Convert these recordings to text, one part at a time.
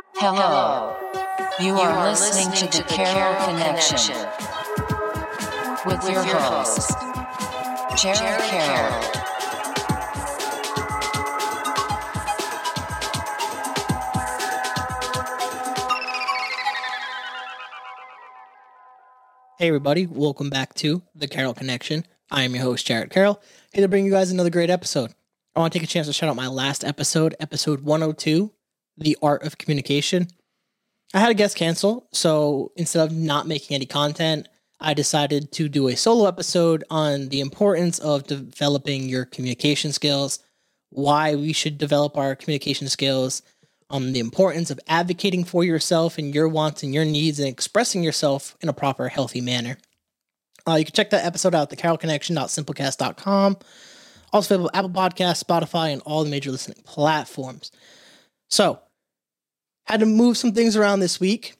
Hello. You are listening to the Carol Connection with your host, Jared Carroll. Hey everybody, welcome back to the Carol Connection. I am your host, Jared Carroll, here to bring you guys another great episode. I want to take a chance to shout out my last episode, episode 102, The Art of Communication. I had a guest cancel, so instead of not making any content, I decided to do a solo episode on the importance of developing your communication skills, why we should develop our communication skills, um, the importance of advocating for yourself and your wants and your needs and expressing yourself in a proper, healthy manner. Uh, you can check that episode out at thecarolconnection.simplecast.com. Also available Apple Podcasts, Spotify, and all the major listening platforms. So, had to move some things around this week.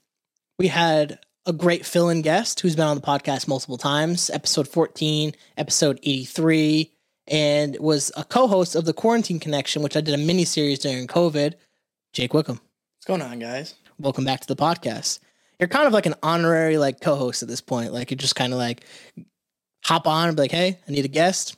We had a great fill-in guest who's been on the podcast multiple times, episode 14, episode 83, and was a co-host of the Quarantine Connection, which I did a mini series during COVID. Jake Wickham, What's going on, guys? welcome back to the podcast. You're kind of like an honorary like co-host at this point. Like you just kind of like hop on and be like, "Hey, I need a guest."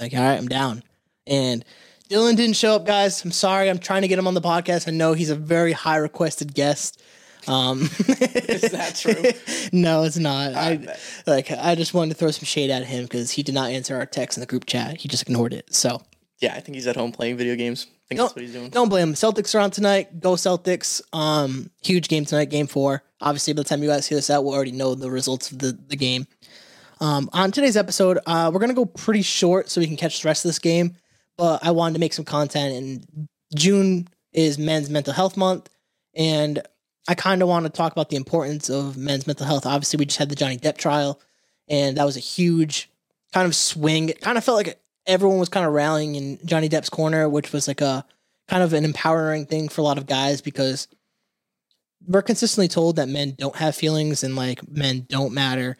Like, all right, I'm down. And Dylan didn't show up, guys. I'm sorry. I'm trying to get him on the podcast. I know he's a very high requested guest. Um, Is that true? no, it's not. I I, like I just wanted to throw some shade at him because he did not answer our text in the group chat. He just ignored it. So Yeah, I think he's at home playing video games. I think No, that's what he's doing. Don't blame him. Celtics are on tonight. Go Celtics. Um, huge game tonight, game four. Obviously, by the time you guys hear this out, we'll already know the results of the, the game. Um, on today's episode, uh, we're gonna go pretty short so we can catch the rest of this game. But I wanted to make some content, and June is Men's Mental Health Month, and I kind of want to talk about the importance of men's mental health. Obviously, we just had the Johnny Depp trial, and that was a huge kind of swing. It kind of felt like everyone was kind of rallying in Johnny Depp's corner, which was like a kind of an empowering thing for a lot of guys because we're consistently told that men don't have feelings and like men don't matter.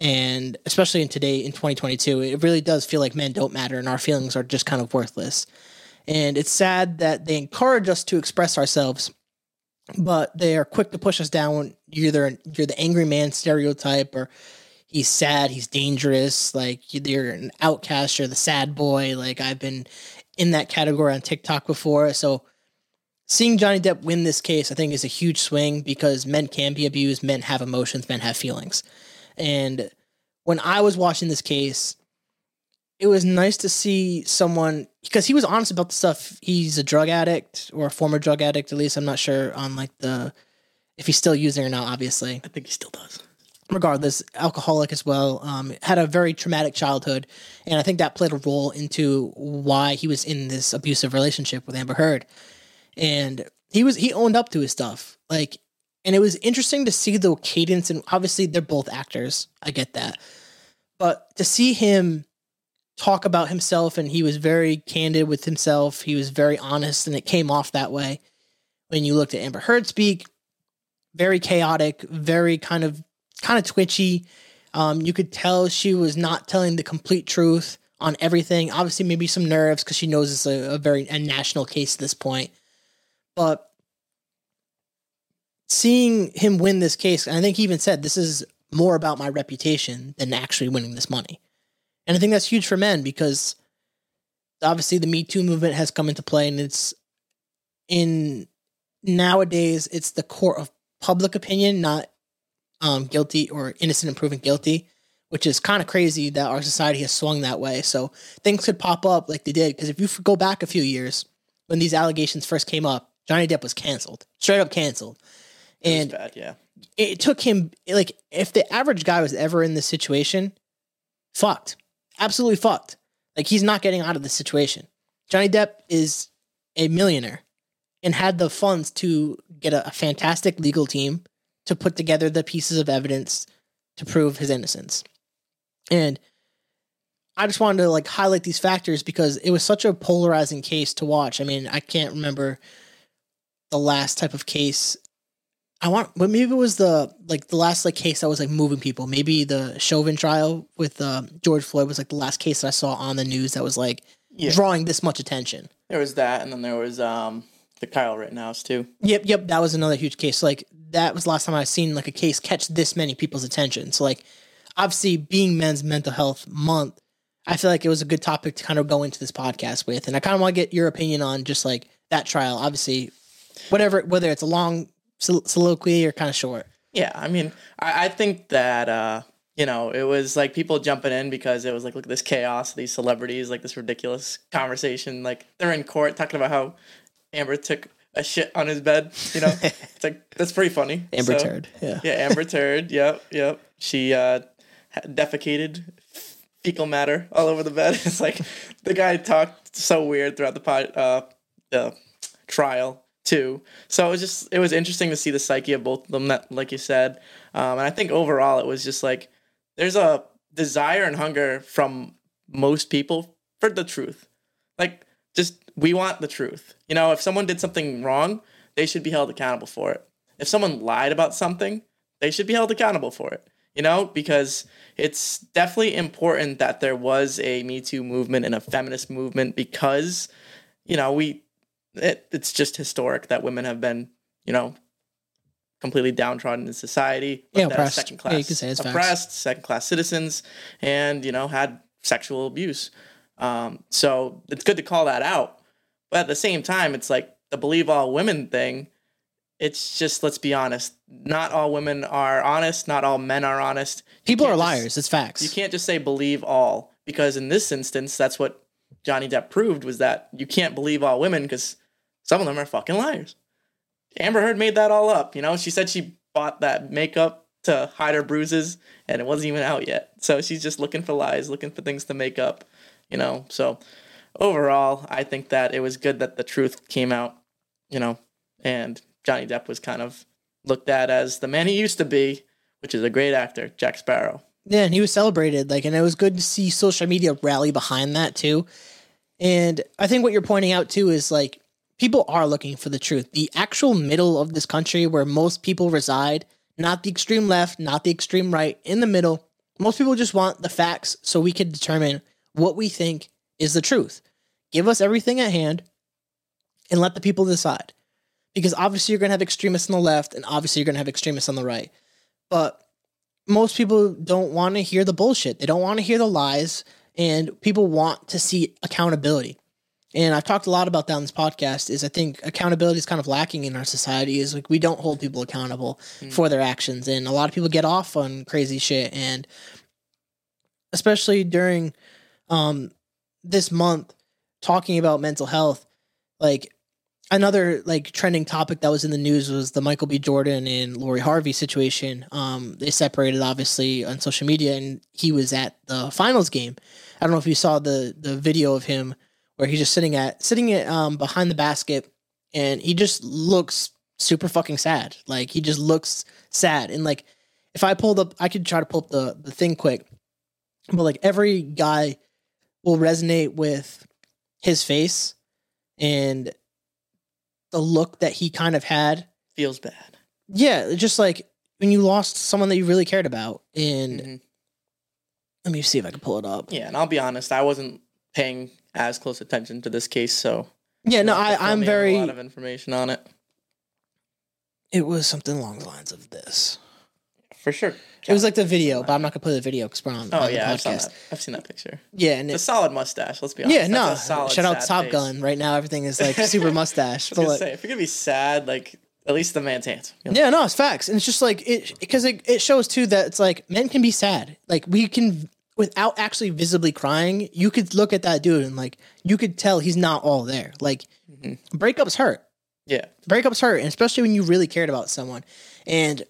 And especially in today, in 2022, it really does feel like men don't matter and our feelings are just kind of worthless. And it's sad that they encourage us to express ourselves, but they are quick to push us down you're either you're the angry man stereotype or he's sad, he's dangerous, like you're an outcast, you're the sad boy. Like I've been in that category on TikTok before. So seeing Johnny Depp win this case, I think is a huge swing because men can be abused, men have emotions, men have feelings. And when I was watching this case, it was nice to see someone because he was honest about the stuff. He's a drug addict or a former drug addict, at least. I'm not sure on like the if he's still using or not, obviously I think he still does. regardless, alcoholic as well. Um, had a very traumatic childhood, and I think that played a role into why he was in this abusive relationship with Amber Heard. And he was he owned up to his stuff, like, and it was interesting to see the cadence. And obviously, they're both actors. I get that, but to see him talk about himself, and he was very candid with himself. He was very honest, and it came off that way. When you looked at Amber Heard speak, very chaotic, very kind of kind of twitchy. Um, you could tell she was not telling the complete truth on everything. Obviously, maybe some nerves because she knows it's a, a very a national case at this point. But seeing him win this case, I think he even said this is more about my reputation than actually winning this money. And I think that's huge for men because obviously the Me Too movement has come into play, and it's in nowadays it's the court of public opinion, not um, guilty or innocent and proven guilty, which is kind of crazy that our society has swung that way. So things could pop up like they did. Because if you go back a few years when these allegations first came up, Johnny Depp was canceled, straight up canceled. And bad, yeah. it took him, like, if the average guy was ever in this situation, fucked. Absolutely fucked. Like, he's not getting out of this situation. Johnny Depp is a millionaire and had the funds to get a, a fantastic legal team to put together the pieces of evidence to prove his innocence. And I just wanted to like highlight these factors because it was such a polarizing case to watch. I mean, I can't remember the last type of case. I want, but maybe it was the like the last like case that was like moving people. Maybe the Chauvin trial with uh, George Floyd was like the last case that I saw on the news that was like Yeah. drawing this much attention. There was that, and then there was um the Kyle Rittenhouse too. Yep, yep, that was another huge case. Like that was the last time I seen like a case catch this many people's attention. So like obviously being men's mental health month, I feel like it was a good topic to kind of go into this podcast with. And I kind of want to get your opinion on just like that trial. Obviously, whatever whether it's a long sol- soliloquy or kind of short. Yeah, I mean, I, I think that uh, you know it was like people jumping in because it was like look at this chaos, these celebrities, like this ridiculous conversation. Like they're in court talking about how Amber took a shit on his bed. You know, it's like that's pretty funny. Amber So- Turd. Yeah. Yeah, Amber Turd. Yep, yep. She uh, defecated fecal matter all over the bed. It's like the guy talked so weird throughout the pod, uh, the trial too. So it was just it was interesting to see the psyche of both of them. That, like you said, um, and I think overall it was just like there's a desire and hunger from most people for the truth. Like just we want the truth. You know, if someone did something wrong, they should be held accountable for it. If someone lied about something, they should be held accountable for it. You know, because it's definitely important that there was a Me Too movement and a feminist movement because, you know, we it, it's just historic that women have been, you know, completely downtrodden in society, Yeah, oppressed. second Yeah, class, it's oppressed, second class citizens, and you know had sexual abuse. Um, so it's good to call that out, but at the same time, it's like the believe all women thing. It's just let's be honest. Not all women are honest. Not all men are honest. You People are just- liars. It's facts. you can't just say believe all because in this instance, that's what Johnny Depp proved was that you can't believe all women because some of them are fucking liars. Amber Heard made that all up. You know, she said she bought that makeup to hide her bruises and it wasn't even out yet. So she's just looking for lies, looking for things to make up, you know. So overall, I think that it was good that the truth came out, you know, and Johnny Depp was kind of looked at as the man he used to be, which is a great actor, Jack Sparrow. Yeah, and he was celebrated. Like, and it was good to see social media rally behind that too. And I think what you're pointing out too is like people are looking for the truth. The actual middle of this country where most people reside, not the extreme left, not the extreme right, in the middle. Most people just want the facts so we can determine what we think is the truth. Give us everything at hand and let the people decide. Because obviously you're going to have extremists on the left and obviously you're going to have extremists on the right. But most people don't want to hear the bullshit. They don't want to hear the lies, and people want to see accountability. And I've talked a lot about that on this podcast. Is I think accountability is kind of lacking in our society. Is like we don't hold people accountable for their actions, and a lot of people get off on crazy shit. And especially during um, this month, talking about mental health, like another like trending topic that was in the news was the Michael B. Jordan and Lori Harvey situation. Um, they separated obviously on social media, and he was at the finals game. I don't know if you saw the the video of him where he's just sitting at sitting at um behind the basket, and he just looks super fucking sad. Like he just looks sad, and like if I pulled up, I could try to pull up the the thing quick, but like every guy will resonate with his face and the look that he kind of had. Feels bad. Yeah, just like when you lost someone that you really cared about. And Mhm. let me see if I can pull it up. Yeah, and I'll be honest, I wasn't paying as close attention to this case, so Yeah, no, I, I'm in a lot of information on it It was something along the lines of this. for sure. It was like the video, but I'm not gonna play the video because we're on, oh on yeah, the I've seen podcast. that. I've seen that picture. Yeah, and It's it, a solid mustache. Let's be honest. yeah, no. Shout out Top face. Gun. Right now, everything is like super mustache. I was but, gonna like- say, if you're gonna be sad, like at least the man's handsome. you know? Yeah, no, it's facts, and it's just like it because it, it shows too that it's like men can be sad. Like we can without actually visibly crying, you could look at that dude and like you could tell he's not all there. Like mm-hmm. breakups hurt. Yeah, Breakups hurt, and especially when you really cared about someone. And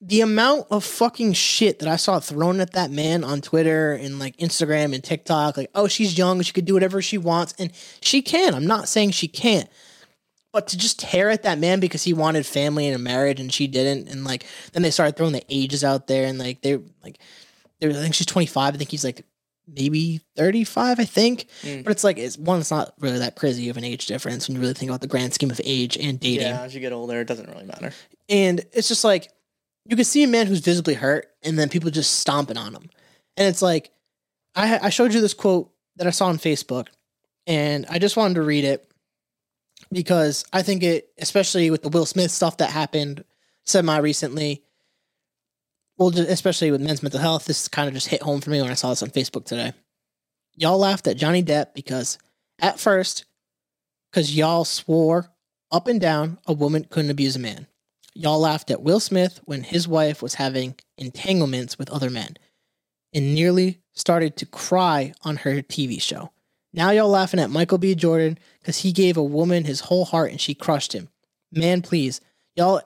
the amount of fucking shit that I saw thrown at that man on Twitter and like Instagram and TikTok, like, oh, she's young, she could do whatever she wants, and she can. I'm not saying she can't. But to just tear at that man because he wanted family and a marriage and she didn't, and like then they started throwing the ages out there and like they're like I think she's 25, I think he's like maybe 35, I think. Mm. But it's like it's one, it's not really that crazy of an age difference when you really think about the grand scheme of age and dating. yeah. As you get older, it doesn't really matter. And it's just like you can see a man who's visibly hurt, and then people just stomping on him. And it's like I I showed you this quote that I saw on Facebook, and I just wanted to read it. because I think it, especially with the Will Smith stuff that happened semi recently, well, especially with men's mental health, this kind of just hit home for me when I saw this on Facebook today. Y'all laughed at Johnny Depp because at first, because y'all swore up and down a woman couldn't abuse a man. Y'all laughed at Will Smith when his wife was having entanglements with other men and nearly started to cry on her TV show. Now y'all laughing at Michael B. Jordan because he gave a woman his whole heart and she crushed him. Man, please, y'all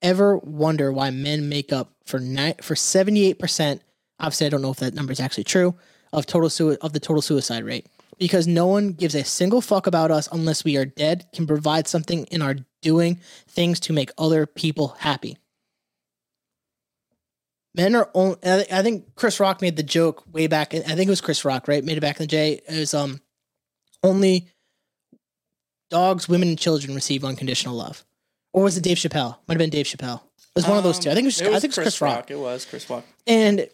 ever wonder why men make up for ni- for seventy eight percent? Obviously, I don't know if that number is actually true of total sui- of the total suicide rate because no one gives a single fuck about us unless we are dead. Can provide something in our doing things to make other people happy. Men are only. I think Chris Rock made the joke way back. I think it was Chris Rock, right? Made it back in the day. It was um only dogs, women, and children receive unconditional love. Or was it Dave Chappelle? Might have been Dave Chappelle. It was one of those two. I think it was. I think it was Chris, Rock. It was Chris Rock. And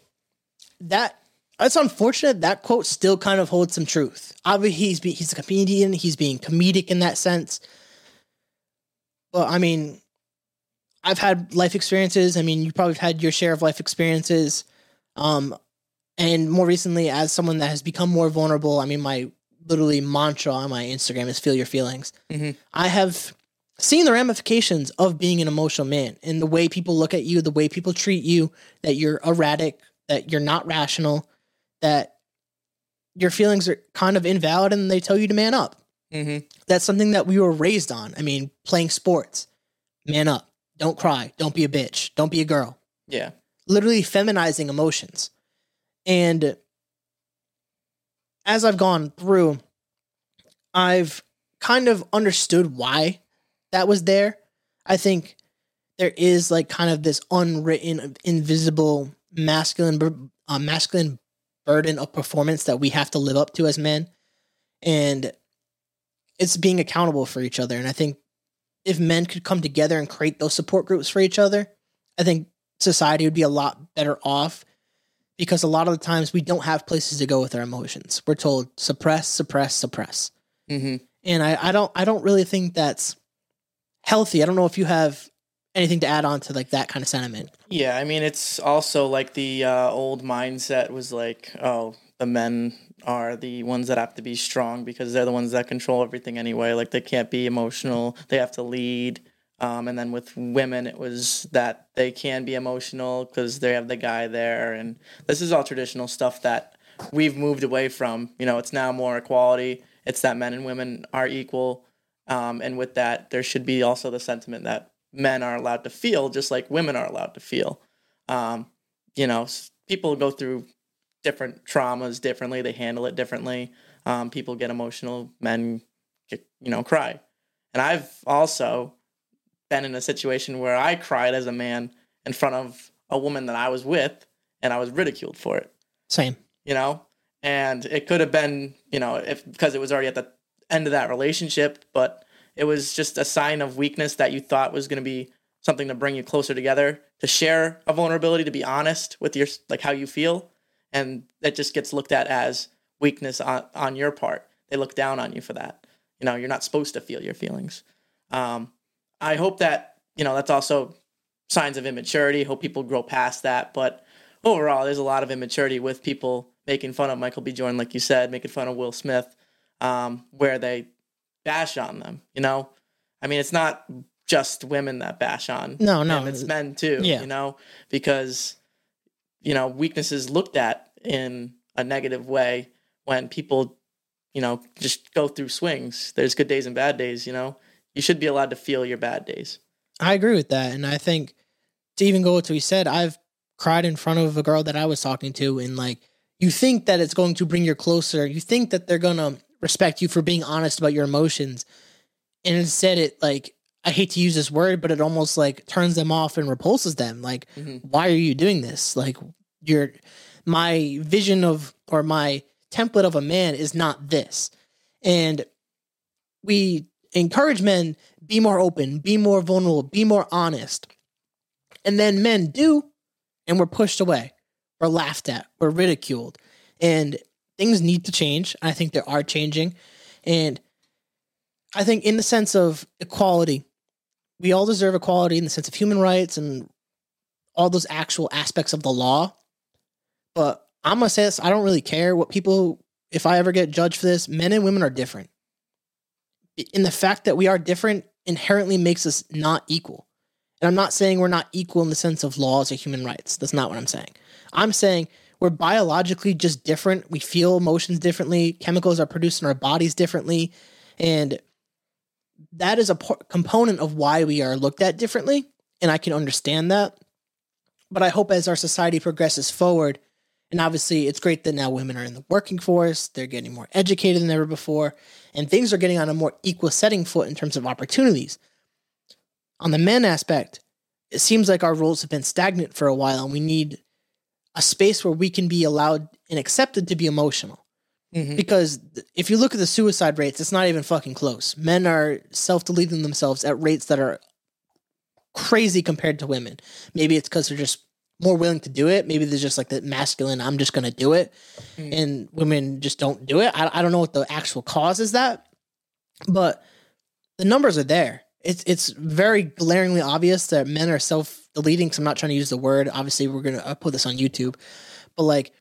that it's unfortunate that quote still kind of holds some truth. Obviously, he's be, he's a comedian. He's being comedic in that sense. But I mean, I've had life experiences. I mean, you probably have had your share of life experiences. Um, and more recently, as someone that has become more vulnerable, I mean, my literally mantra on my Instagram is "Feel your feelings." Mhm. I have seen the ramifications of being an emotional man and the way people look at you, the way people treat you, that you're erratic, that you're not rational, that your feelings are kind of invalid, and they tell you to man up. Mm-hmm. That's something that we were raised on. I mean, playing sports, man up, don't cry, don't be a bitch, don't be a girl. Yeah. Literally feminizing emotions. And as I've gone through, I've kind of understood why that was there. I think there is like kind of this unwritten, invisible masculine, uh, masculine burden of performance that we have to live up to as men, and it's being accountable for each other. And I think if men could come together and create those support groups for each other, I think society would be a lot better off because a lot of the times we don't have places to go with our emotions. We're told suppress, suppress, suppress. Mm-hmm. And I, I don't I don't really think that's healthy. I don't know if you have anything to add on to like that kind of sentiment. Yeah, I mean, it's also like the uh, old mindset was like, oh, the men are the ones that have to be strong because they're the ones that control everything anyway. Like they can't be emotional; they have to lead. Um, and then with women, it was that they can be emotional because they have the guy there. And this is all traditional stuff that we've moved away from. You know, it's now more equality. It's that men and women are equal. Um, and with that, there should be also the sentiment that men are allowed to feel just like women are allowed to feel. Um, you know, people go through different traumas differently. They handle it differently. Um, people get emotional. Men, get, you know, cry. And I've also been in a situation where I cried as a man in front of a woman that I was with, and I was ridiculed for it. Same. You know, and it could have been, you know, if because it was already at the end of that relationship, but it was just a sign of weakness that you thought was going to be something to bring you closer together, to share a vulnerability, to be honest with your like how you feel, and that just gets looked at as weakness on, on your part. They look down on you for that. You know, you're not supposed to feel your feelings. Um, I hope that you know that's also signs of immaturity. Hope people grow past that, but overall, there's a lot of immaturity with people making fun of Michael B. Jordan, like you said, making fun of Will Smith, um, where they bash on them. You know, I mean, it's not just women that bash on. No, no. him, it's men too. Yeah. You know, because you know weakness is looked at in a negative way when people, you know, just go through swings. There's good days and bad days. You know, you should be allowed to feel your bad days. I agree with that. And I think to even go with what you said, I've cried in front of a girl that I was talking to, and like, you think that it's going to bring you closer. You think that they're going to respect you for being honest about your emotions. And instead, it like, I hate to use this word, but it almost like turns them off and repulses them. Like, Mhm. why are you doing this? Like, you're my vision of or my template of a man is not this. And we encourage men be more open, be more vulnerable, be more honest. And then men do, and we're pushed away. We're laughed at, we're ridiculed. And things need to change. I think they are changing. And I think in the sense of equality, we all deserve equality in the sense of human rights and all those actual aspects of the law. But I'm gonna say this: I don't really care what people. If I ever get judged for this, men and women are different. In the fact that we are different inherently makes us not equal. And I'm not saying we're not equal in the sense of laws or human rights. That's not what I'm saying. I'm saying we're biologically just different. We feel emotions differently. Chemicals are produced in our bodies differently. And that is a p- component of why we are looked at differently. And I can understand that. But I hope as our society progresses forward, and obviously it's great that now women are in the working force, they're getting more educated than ever before, and things are getting on a more equal setting foot in terms of opportunities. On the men aspect, it seems like our roles have been stagnant for a while, and we need a space where we can be allowed and accepted to be emotional. Mhm. Because if you look at the suicide rates, it's not even fucking close. Men are self deleting themselves at rates that are crazy compared to women. Maybe it's because they're just more willing to do it. Maybe there's just like the masculine, I'm just going to do it. Mm. And women just don't do it. I, I don't know what the actual cause is that, but the numbers are there. It's, it's very glaringly obvious that men are self deleting. So I'm not trying to use the word. Obviously, we're to put this on YouTube, but like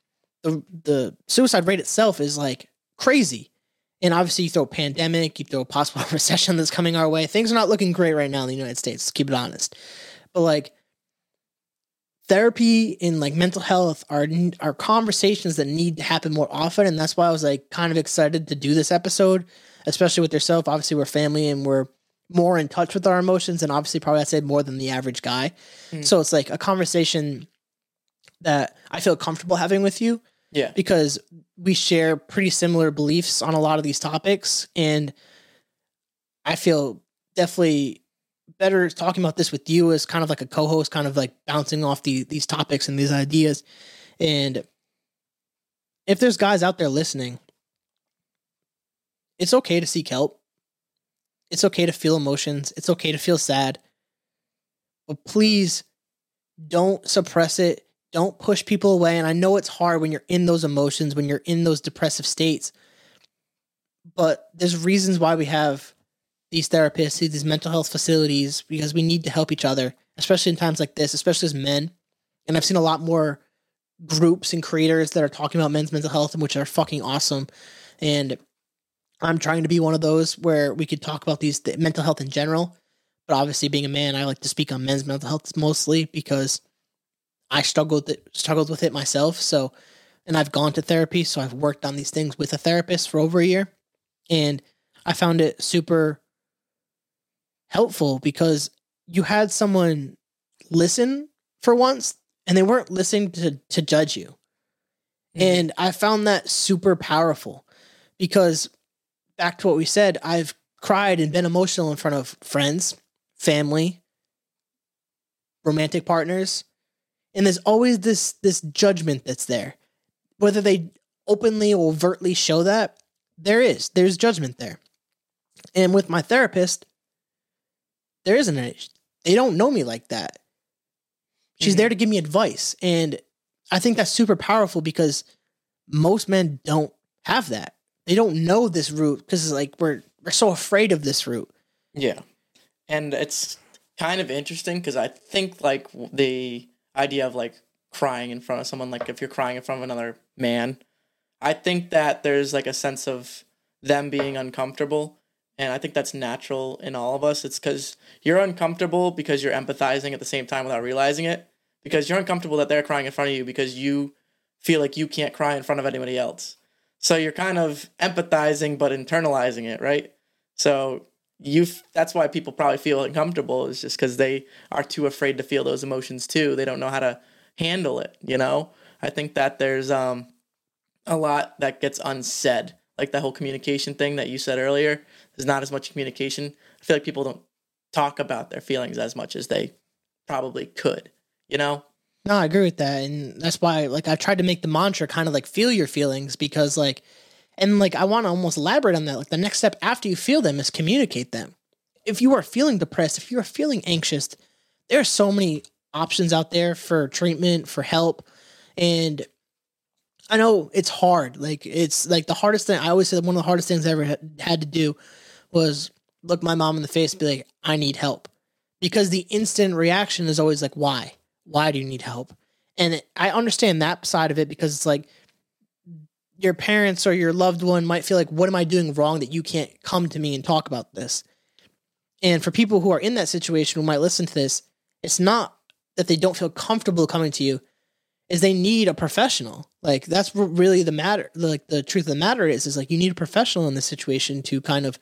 the, the suicide rate itself is like crazy. And obviously, you throw pandemic, you throw a possible recession that's coming our way. Things are not looking great right now in the United States. Keep it honest. But like, therapy and like mental health are are conversations that need to happen more often, and that's why I was like kind of excited to do this episode, especially with yourself. Obviously, we're family and we're more in touch with our emotions, and obviously, probably I'd say more than the average guy. Mm. So it's like a conversation that I feel comfortable having with you Yeah. because we share pretty similar beliefs on a lot of these topics and i feel definitely better talking about this with you as kind of like a co-host kind of like bouncing off the, these topics and these ideas and if there's guys out there listening it's okay to seek help it's okay to feel emotions it's okay to feel sad but please don't suppress it don't push people away. And I know it's hard when you're in those emotions, when you're in those depressive states. But there's reasons why we have these therapists, these mental health facilities, because we need to help each other, especially in times like this, especially as men. And I've seen a lot more groups and creators that are talking about men's mental health, which are fucking awesome. And I'm trying to be one of those where we could talk about these the mental health in general. But obviously, being a man, I like to speak on men's mental health mostly because I struggled with it, struggled with it myself. So, and I've gone to therapy, so I've worked on these things with a therapist for over a year, and I found it super helpful because you had someone listen for once, and they weren't listening to to judge you, Mhm. and I found that super powerful because back to what we said, I've cried and been emotional in front of friends, family, romantic partners. And there's always this this judgment that's there. Whether they openly or overtly show that there is there's judgment there. And with my therapist there isn't any they don't know me like that. She's Mhm. there to give me advice. And i think that's super powerful because most men don't have that they don't know this route because like we're we're so afraid of this route Yeah. And it's kind of interesting because I think like the idea of like crying in front of someone, like if you're crying in front of another man, I think that there's like a sense of them being uncomfortable. And I think that's natural in all of us. It's because you're uncomfortable because you're empathizing at the same time without realizing it. Because you're uncomfortable that they're crying in front of you because you feel like you can't cry in front of anybody else. So you're kind of empathizing but internalizing it, right? So you that's why people probably feel uncomfortable is just because they are too afraid to feel those emotions too. They don't know how to handle it, you know? I think that there's um a lot that gets unsaid. Like that whole communication thing that you said earlier. There's not as much communication. I feel like people don't talk about their feelings as much as they probably could, you know? No, I agree with that, and that's why like I tried to make the mantra kind of like feel your feelings because like, and like I want to almost elaborate on that. Like the next step after you feel them is communicate them. If you are feeling depressed, if you are feeling anxious, there are so many options out there for treatment, for help, and I know it's hard. Like it's like the hardest thing. I always said one of the hardest things I ever had, had to do was look my mom in the face and be like, I need help. Because the instant reaction is always like, why? Why do you need help? And I understand that side of it because it's like your parents or your loved one might feel like, what am I doing wrong that you can't come to me and talk about this? And for people who are in that situation who might listen to this, it's not that they don't feel comfortable coming to you, is they need a professional. Like that's really the matter. Like the truth of the matter is, is like you need a professional in this situation to kind of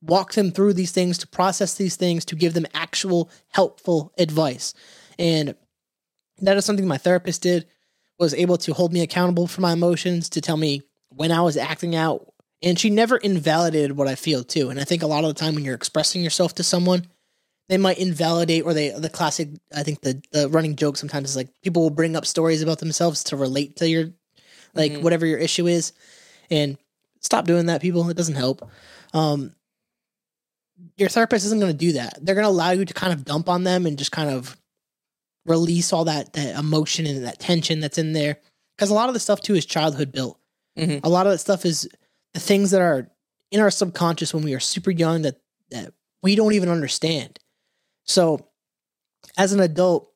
walk them through these things, to process these things, to give them actual helpful advice. And that is something my therapist did was able to hold me accountable for my emotions, to tell me when I was acting out. And she never invalidated what I feel too. And I think a lot of the time when you're expressing yourself to someone, they might invalidate or they the classic I think the the running joke sometimes is like people will bring up stories about themselves to relate to your like Mhm. whatever your issue is. And stop doing that, people. It doesn't help. Um your therapist isn't going to do that. They're going to allow you to kind of dump on them and just kind of release all that, that emotion and that tension that's in there. Because a lot of the stuff too is childhood built. Mhm. A lot of that stuff is the things that are in our subconscious when we are super young that that we don't even understand. So, as an adult,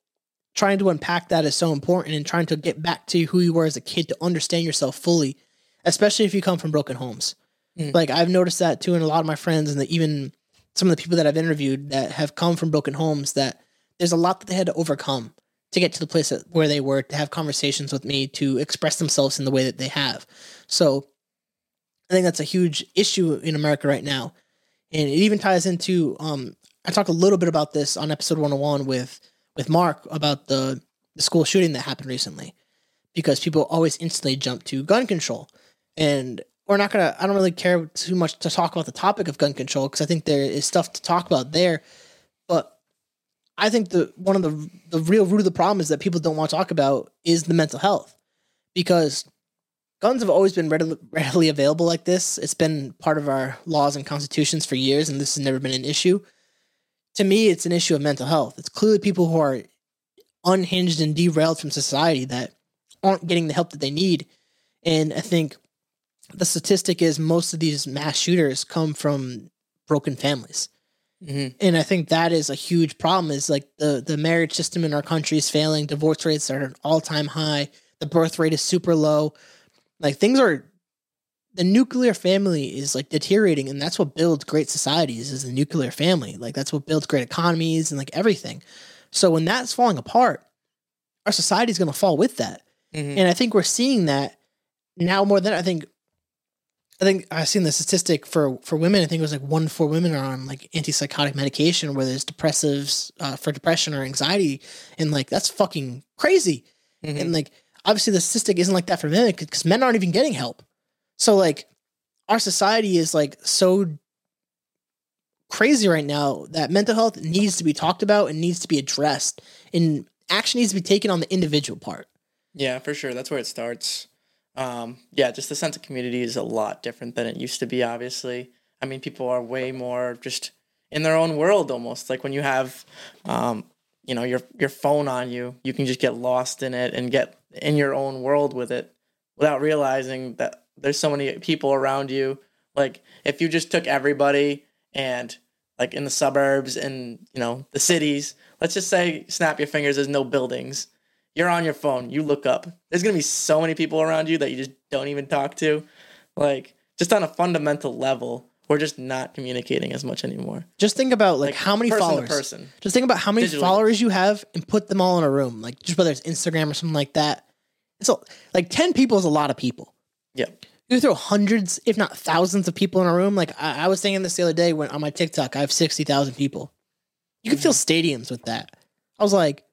trying to unpack that is so important and trying to get back to who you were as a kid to understand yourself fully, especially if you come from broken homes. Mm. Like I've noticed that too in a lot of my friends and the, even some of the people that I've interviewed that have come from broken homes that there's a lot that they had to overcome to get to the place that, where they were to have conversations with me to express themselves in the way that they have. So I think that's a huge issue in America right now. And it even ties into um I talked a little bit about this on episode 101 with with Mark about the the school shooting that happened recently because people always instantly jump to gun control. And we're not to I don't really care too much to talk about the topic of gun control because I think there is stuff to talk about there. I think the one of the the real root of the problem is that people don't want to talk about is the mental health because guns have always been readily, readily available like this. It's been part of our laws and constitutions for years, and this has never been an issue. To me, it's an issue of mental health. It's clearly people who are unhinged and derailed from society that aren't getting the help that they need. And I think the statistic is most of these mass shooters come from broken families Mhm. and I think that is a huge problem. Is like the the marriage system in our country is failing. Divorce rates are at an all time high. The birth rate is super low. Like things are, the nuclear family is like deteriorating, and that's what builds great societies. Is the nuclear family. Like that's what builds great economies and like everything. So when that's falling apart, our society is going to fall with that. Mhm. And I think we're seeing that now more than I think. I think I've seen the statistic for for women. I think it was like one in four women are on like antipsychotic medication, whether it's depressives uh, for depression or anxiety, and like that's fucking crazy. Mhm. And like obviously the statistic isn't like that for men because men aren't even getting help. So like our society is like so crazy right now that mental health needs to be talked about and needs to be addressed, and action needs to be taken on the individual part. Yeah, for sure. That's where it starts. Um, yeah, just the sense of community is a lot different than it used to be, obviously. I mean, people are way more just in their own world almost. Like when you have, um, you know, your, your phone on you, you can just get lost in it and get in your own world with it without realizing that there's so many people around you. Like if you just took everybody and like in the suburbs and, you know, the cities, let's just say snap your fingers, there's no buildings you're on your phone, you look up. There's gonna be so many people around you that you just don't even talk to. Like, just on a fundamental level, we're just not communicating as much anymore. Just think about like, Like, how many followers. person. Just think about how many Digitally. followers you have and put them all in a room. Like just whether it's Instagram or something like that. It's a, like ten people is a lot of people. Yeah. You throw hundreds, if not thousands, of people in a room. Like I, I was saying this the other day when on my TikTok, I have sixty thousand people. You can fill stadiums with that. I was like,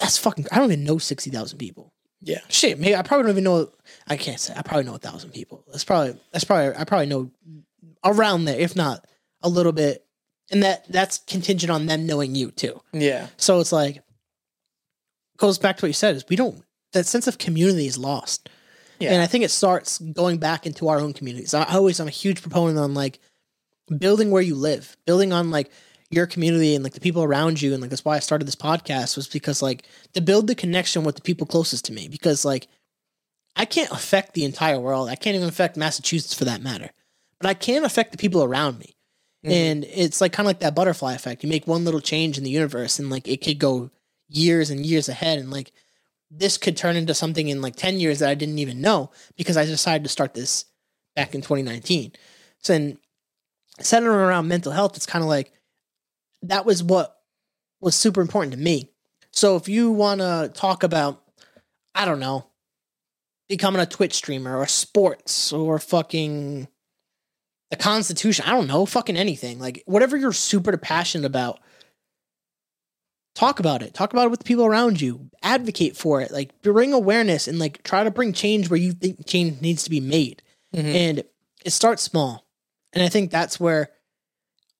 that's fucking. I don't even know sixty thousand people. Yeah. Shit, maybe I probably don't even know. I can't say. I probably know a thousand people. That's probably. That's probably. I probably know around there, if not a little bit. And that that's contingent on them knowing you too. Yeah. So it's like goes back to what you said is we don't that sense of community is lost. Yeah. And I think it starts going back into our own communities. I I always I'm a huge proponent on like building where you live, building on like your community and like the people around you and like that's why I started this podcast was because like to build the connection with the people closest to me because like I can't affect the entire world. I can't even affect Massachusetts for that matter. but I can affect the people around me. Mhm. And it's like kind of like that butterfly effect. You make one little change in the universe and like it could go years and years ahead and like this could turn into something in like 10 years that I didn't even know because I decided to start this back in 2019. So then centering around mental health, it's kind of like that was what was super important to me. So if you want to talk about, I don't know, becoming a Twitch streamer or sports or fucking the Constitution, I don't know, fucking anything, like whatever you're super passionate about, talk about it. Talk about it with the people around you. Advocate for it. Like bring awareness and like try to bring change where you think change needs to be made. Mhm. And it starts small. And I think that's where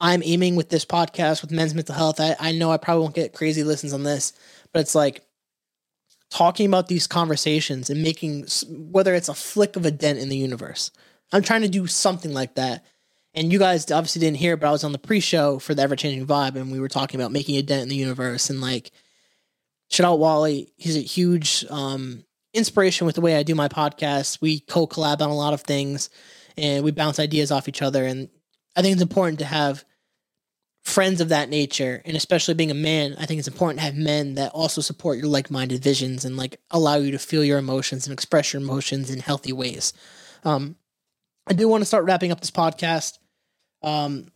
I'm aiming with this podcast with men's mental health. I, I know I probably won't get crazy listens on this, but it's like talking about these conversations and making whether it's a flick of a dent in the universe. I'm trying to do something like that. And you guys obviously didn't hear, but I was on the pre-show for the Ever Changing Vibe, and we were talking about making a dent in the universe. And like, shout out Wally, he's a huge um, inspiration with the way I do my podcast. We co-collab on a lot of things, and we bounce ideas off each other. And I think it's important to have friends of that nature, and especially being a man, I think it's important to have men that also support your like-minded visions and like allow you to feel your emotions and express your emotions in healthy ways. Um, I do want to start wrapping up this podcast. Um,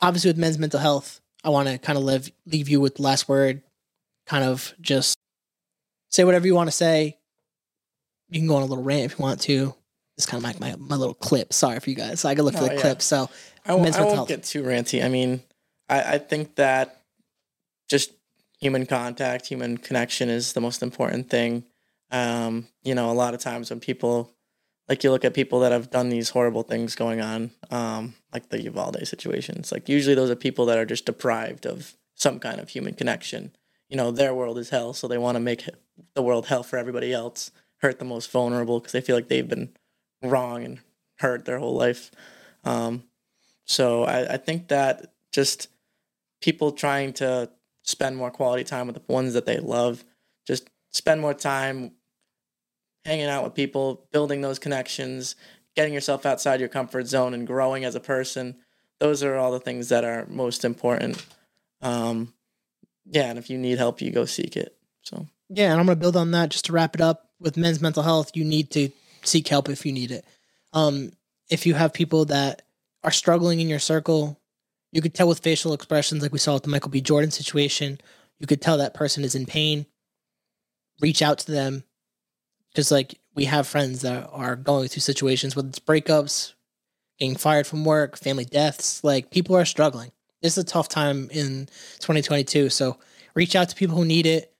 obviously, with men's mental health, I want to kind of leave leave you with the last word. Kind of just say whatever you want to say. You can go on a little rant if you want to. It's kind of like my, my little clip. Sorry for you guys. So I can look for Oh, the yeah. clip. So I men's I mental won't health. get too ranty. I mean, I, I think that just human contact, human connection is the most important thing. Um, you know, a lot of times when people, like you look at people that have done these horrible things going on, um, like the Uvalde situations, like usually those are people that are just deprived of some kind of human connection. You know, their world is hell, so they want to make the world hell for everybody else, hurt the most vulnerable because they feel like they've been wrong and hurt their whole life. Um, so I, I think that just people trying to spend more quality time with the ones that they love, just spend more time hanging out with people, building those connections, getting yourself outside your comfort zone and growing as a person. Those are all the things that are most important. Um, yeah, and if you need help, you go seek it. So yeah, and I'm gonna build on that just to wrap it up. With men's mental health, you need to seek help if you need it. Um, if you have people that are struggling in your circle, you could tell with facial expressions, like we saw with the Michael B. Jordan situation. You could tell that person is in pain. Reach out to them, because like we have friends that are going through situations, whether it's breakups, getting fired from work, family deaths. Like people are struggling. This is a tough time in 2022. So reach out to people who need it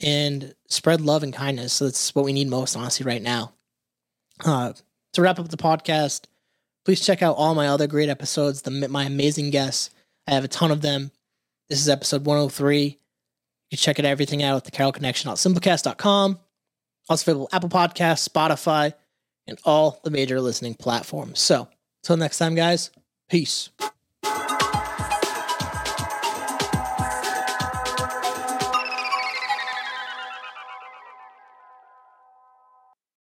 and spread love and kindness. That's what we need most, honestly, right now. Uh, to wrap up the podcast, please check out all my other great episodes, the my amazing guests. I have a ton of them. This is episode 103. You can check it everything out at the Carol Connection on simplecast.com. Also available Apple Podcasts, Spotify, and all the major listening platforms. So, until next time, guys, peace.